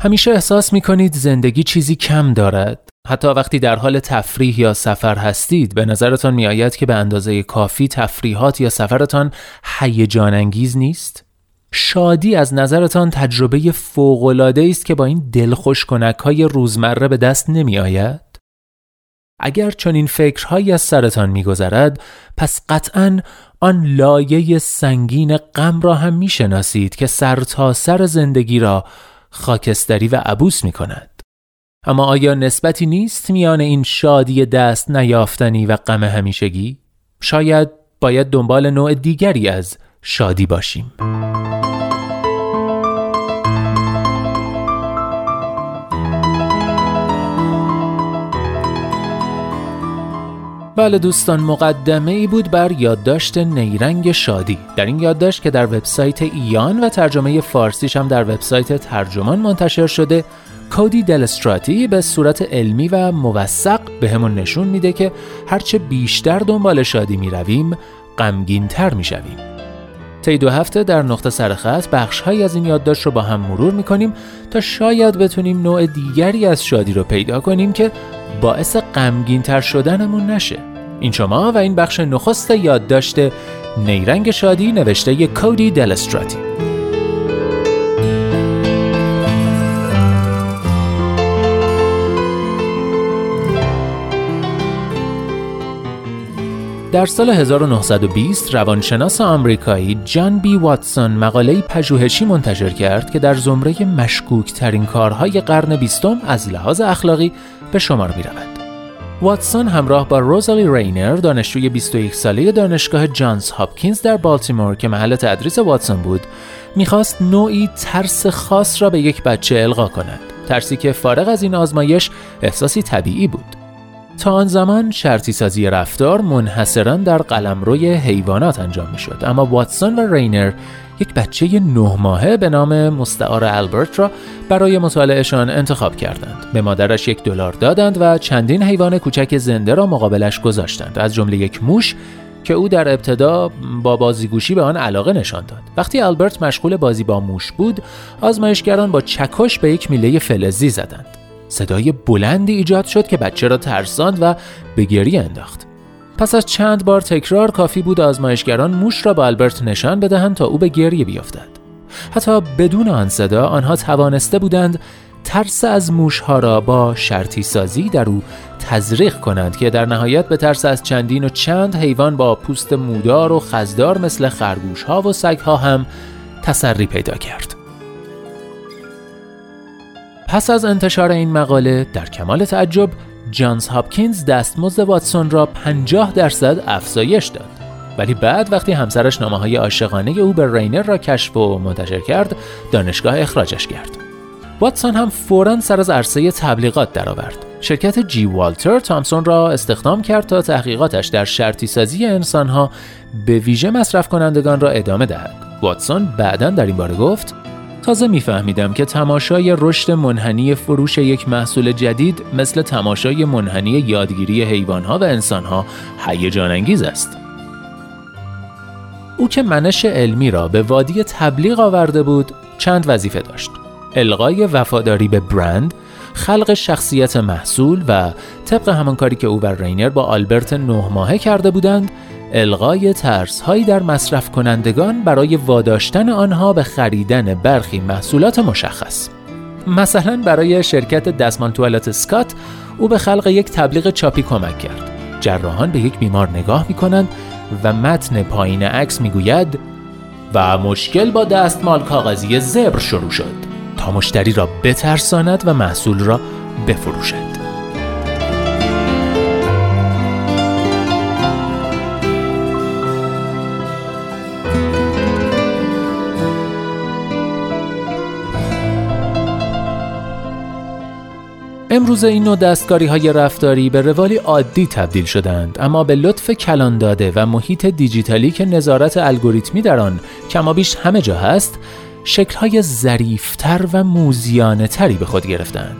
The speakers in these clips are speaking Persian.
همیشه احساس می کنید زندگی چیزی کم دارد. حتی وقتی در حال تفریح یا سفر هستید به نظرتان می آید که به اندازه کافی تفریحات یا سفرتان هیجان انگیز نیست؟ شادی از نظرتان تجربه فوق‌العاده است که با این دلخوش های روزمره به دست نمی آید؟ اگر چنین فکرهایی از سرتان میگذرد پس قطعا آن لایه سنگین غم را هم می‌شناسید که سر تا سر زندگی را خاکستری و عبوس می کند. اما آیا نسبتی نیست میان این شادی دست نیافتنی و غم همیشگی؟ شاید باید دنبال نوع دیگری از شادی باشیم. بله دوستان مقدمه ای بود بر یادداشت نیرنگ شادی در این یادداشت که در وبسایت ایان و ترجمه فارسیش هم در وبسایت ترجمان منتشر شده کودی دلستراتی به صورت علمی و موثق به همون نشون میده که هرچه بیشتر دنبال شادی می رویم غمگین تر می شویم. طی دو هفته در نقطه سرخط بخش های از این یادداشت رو با هم مرور می کنیم تا شاید بتونیم نوع دیگری از شادی رو پیدا کنیم که باعث غمگین تر شدنمون نشه. این شما و این بخش نخست یادداشت نیرنگ شادی نوشته ی کودی دلستراتی در سال 1920 روانشناس آمریکایی جان بی واتسون مقاله پژوهشی منتشر کرد که در زمره مشکوک ترین کارهای قرن بیستم از لحاظ اخلاقی به شمار می رود. واتسون همراه با روزالی رینر دانشجوی 21 ساله دانشگاه جانز هاپکینز در بالتیمور که محل تدریس واتسون بود می‌خواست نوعی ترس خاص را به یک بچه القا کند ترسی که فارغ از این آزمایش احساسی طبیعی بود تا آن زمان شرطی سازی رفتار منحصرا در قلمروی حیوانات انجام می شد اما واتسون و رینر یک بچه نه ماهه به نام مستعار البرت را برای مطالعهشان انتخاب کردند. به مادرش یک دلار دادند و چندین حیوان کوچک زنده را مقابلش گذاشتند. از جمله یک موش که او در ابتدا با بازیگوشی به آن علاقه نشان داد. وقتی البرت مشغول بازی با موش بود، آزمایشگران با چکش به یک میله فلزی زدند. صدای بلندی ایجاد شد که بچه را ترساند و به گریه انداخت. پس از چند بار تکرار کافی بود آزمایشگران موش را به آلبرت نشان بدهند تا او به گریه بیفتد. حتی بدون آن صدا آنها توانسته بودند ترس از موشها را با شرطی سازی در او تزریق کنند که در نهایت به ترس از چندین و چند حیوان با پوست مودار و خزدار مثل خرگوش ها و سگ ها هم تسری پیدا کرد. پس از انتشار این مقاله در کمال تعجب جانز هاپکینز دستمزد واتسون را 50 درصد افزایش داد. ولی بعد وقتی همسرش نامه های عاشقانه او به رینر را کشف و منتشر کرد دانشگاه اخراجش کرد. واتسون هم فورا سر از عرصه تبلیغات درآورد. شرکت جی والتر تامسون را استخدام کرد تا تحقیقاتش در شرطی سازی انسانها به ویژه مصرف کنندگان را ادامه دهد. واتسون بعدا در این باره گفت تازه میفهمیدم که تماشای رشد منحنی فروش یک محصول جدید مثل تماشای منحنی یادگیری حیوانها و انسانها هیجان انگیز است. او که منش علمی را به وادی تبلیغ آورده بود چند وظیفه داشت. القای وفاداری به برند، خلق شخصیت محصول و طبق همان کاری که او و رینر با آلبرت نه ماهه کرده بودند القای ترس هایی در مصرف کنندگان برای واداشتن آنها به خریدن برخی محصولات مشخص. مثلا برای شرکت دستمان توالت سکات او به خلق یک تبلیغ چاپی کمک کرد. جراحان به یک بیمار نگاه می کنند و متن پایین عکس می گوید و مشکل با دستمال کاغذی زبر شروع شد. تا مشتری را بترساند و محصول را بفروشد. امروز این نوع دستکاری های رفتاری به روالی عادی تبدیل شدند اما به لطف کلان داده و محیط دیجیتالی که نظارت الگوریتمی در آن کمابیش همه جا هست شکلهای ظریفتر و موزیانه تری به خود گرفتند.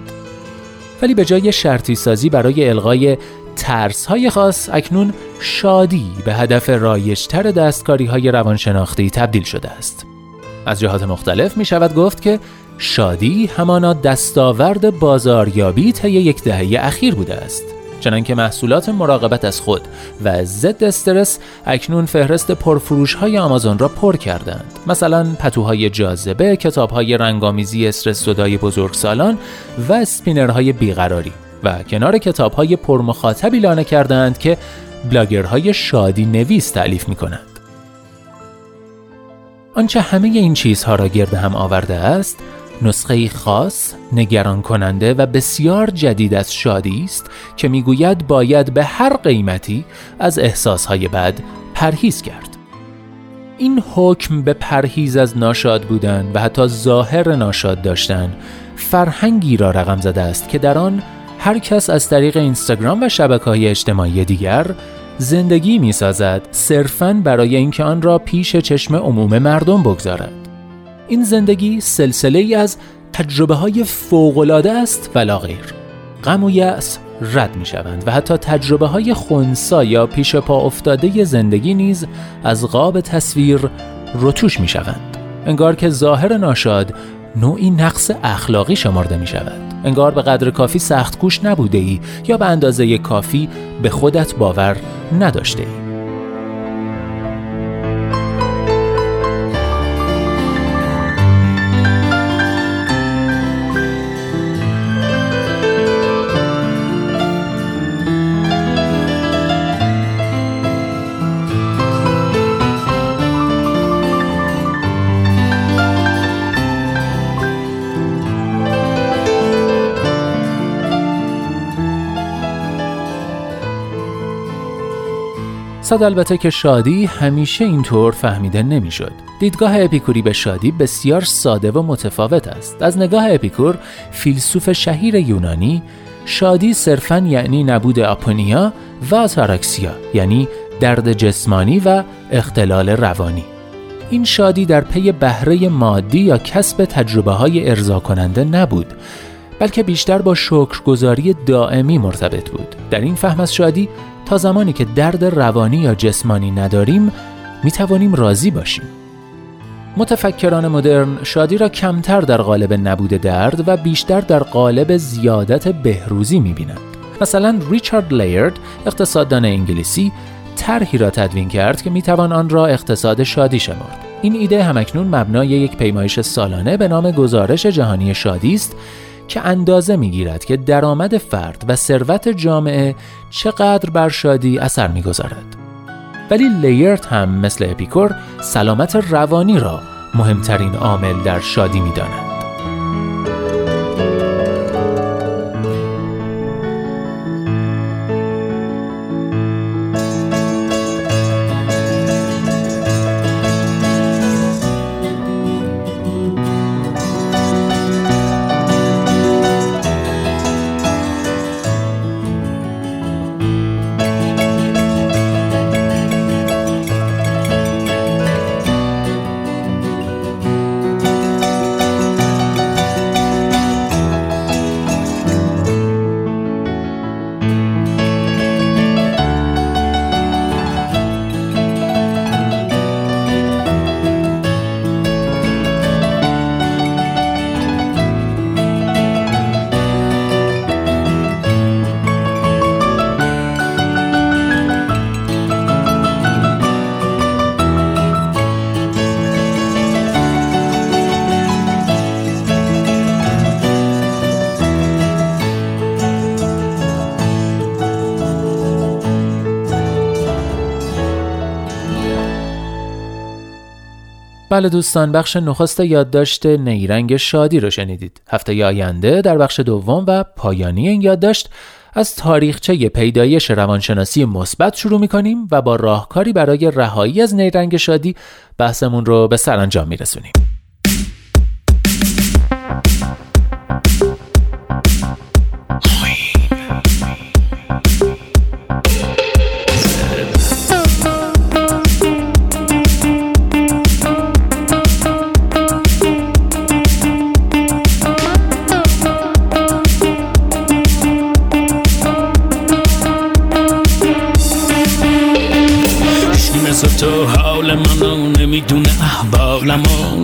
ولی به جای شرطی سازی برای الغای ترس های خاص اکنون شادی به هدف رایجتر دستکاری های روانشناختی تبدیل شده است. از جهات مختلف می شود گفت که شادی همانا دستاورد بازاریابی طی یک دهه اخیر بوده است. چنانکه محصولات مراقبت از خود و ضد استرس اکنون فهرست پرفروش های آمازون را پر کردند. مثلا پتوهای جاذبه کتابهای رنگامیزی استرس صدای بزرگسالان و اسپینرهای بیقراری. و کنار کتابهای پرمخاطبی اعلانه کردند که بلاگرهای شادی نویس تعلیف می کنند. آنچه همه این چیزها را گرد هم آورده است نسخه خاص، نگران کننده و بسیار جدید از شادی است که می‌گوید باید به هر قیمتی از احساسهای بد پرهیز کرد. این حکم به پرهیز از ناشاد بودن و حتی ظاهر ناشاد داشتن فرهنگی را رقم زده است که در آن هر کس از طریق اینستاگرام و شبکه های اجتماعی دیگر زندگی می سازد صرفاً برای اینکه آن را پیش چشم عموم مردم بگذارد. این زندگی سلسله ای از تجربه های فوقلاده است ولا غیر. غم و یأس رد می شوند و حتی تجربه های خونسا یا پیش پا افتاده زندگی نیز از قاب تصویر رتوش می شوند. انگار که ظاهر ناشاد نوعی نقص اخلاقی شمرده می شود. انگار به قدر کافی سخت کوش نبوده ای یا به اندازه کافی به خودت باور نداشته ای. صد البته که شادی همیشه اینطور فهمیده نمی‌شد. دیدگاه اپیکوری به شادی بسیار ساده و متفاوت است. از نگاه اپیکور، فیلسوف شهیر یونانی، شادی صرفا یعنی نبود آپونیا و آتاراکسیا یعنی درد جسمانی و اختلال روانی. این شادی در پی بهره مادی یا کسب تجربه های ارضا کننده نبود بلکه بیشتر با شکرگزاری دائمی مرتبط بود در این فهم از شادی تا زمانی که درد روانی یا جسمانی نداریم می توانیم راضی باشیم. متفکران مدرن شادی را کمتر در قالب نبود درد و بیشتر در قالب زیادت بهروزی می بینند. مثلا ریچارد لیرد اقتصاددان انگلیسی طرحی را تدوین کرد که می توان آن را اقتصاد شادی شمرد. این ایده همکنون مبنای یک پیمایش سالانه به نام گزارش جهانی شادی است که اندازه می‌گیرد که درآمد فرد و ثروت جامعه چقدر بر شادی اثر می‌گذارد. ولی لیرت هم مثل اپیکور سلامت روانی را مهمترین عامل در شادی می‌داند. بله دوستان بخش نخست یادداشت نیرنگ شادی رو شنیدید. هفته آینده در بخش دوم و پایانی این یادداشت از تاریخچه پیدایش روانشناسی مثبت شروع می‌کنیم و با راهکاری برای رهایی از نیرنگ شادی بحثمون رو به سرانجام میرسونیم.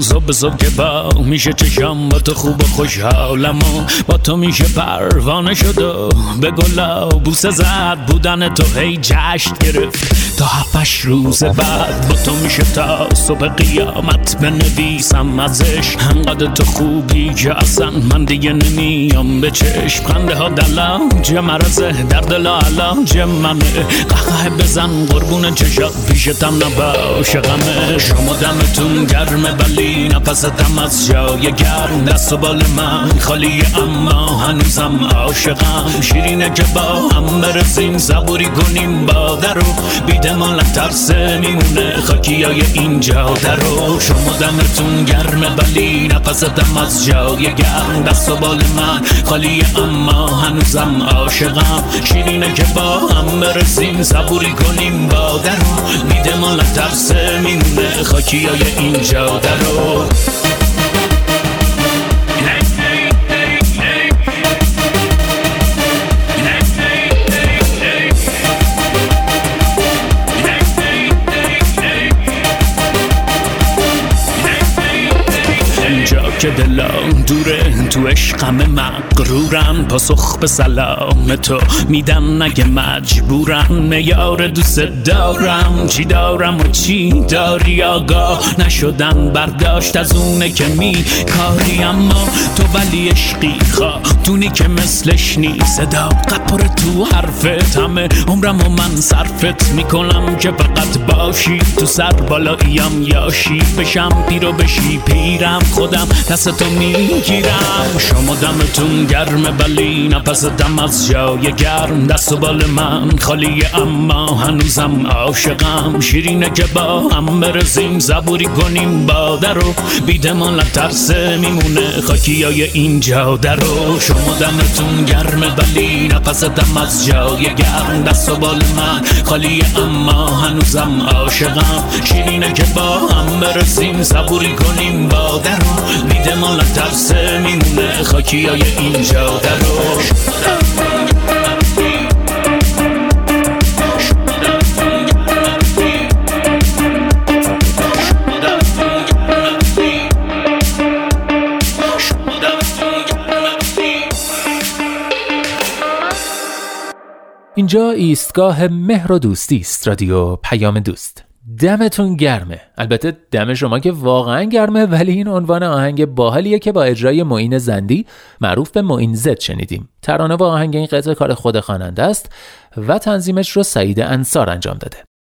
زب زب که با میشه چشم با تو خوب و خوشحالمو با تو میشه پروانه شد و به گلا بوسه زد بودن تو هی جشت گرفت. تا هفتش روز بعد با تو میشه تا صبح قیامت بنویسم ازش. انقدر تو خوبی که اصلا من دیگه نمیام به چشم. خنده ها دلم چه مرزه در دل علاج منه. قهقه بزن قربون چشات پیشتم نباشه غمه. شما دمتون گرمه ولی نفستم از جای گرم. دست و بال من خالی اما هنوزم عاشقم. شیرینه که با هم برسیم صبوری کنیم با درو بیده مال ترسه میمونه. خاکی های اینجا درو شما دمتون گرمه ولی نفستم از جای گرم. دست و بال من خالی اما هنوزم عاشقم. شیرینه که با هم برسیم صبوری کنیم با درو بیده مال ترسه میمونه. خاکی های اینجا درو Oh. که دلم دوره تو عشقم مقرورن پاسخ به سلام تو میدن نگه مجبورن؟ میار دوست دارم. چی دارم و چی داری آگاه؟ نشدن برداشت از اونه که می کاری اما تو ولی عشقی خاتونی که مثلش نی صدا قپر تو حرفت. همه عمرم و من صرفت می‌کنم که فقط باشی. تو سر بالاییم یاشی. بشم پیرو بشی پیرم. خودم دست تو می‌گیرم. شما دمتون گرمه ولی نفس دم از جای گرم. دست و بال من خالی اما هنوزم عاشقم. شیرینه که با هم برزیم زبوری کنیم با درو بیده مال ترسه میمونه. خاکی های اینجا درو شما دمتون گرمه ولی نفس دم از جای گرم. دست و بال من خالی اما هنوزم عاشقم. شیرینه که با هم برسیم صبوری کنیم با درو بیده مال ترسه میمونه خاکی های اینجا درو اینجا ایستگاه مهر و دوستی است رادیو پیام دوست. دمتون گرمه. البته دم شما که واقعا گرمه ولی این عنوان آهنگ باحالیه که با اجرای معین زندی معروف به معین زد شنیدیم. ترانه با آهنگ این قطعه کار خود خواننده است و تنظیمش رو سعید انصار انجام داده.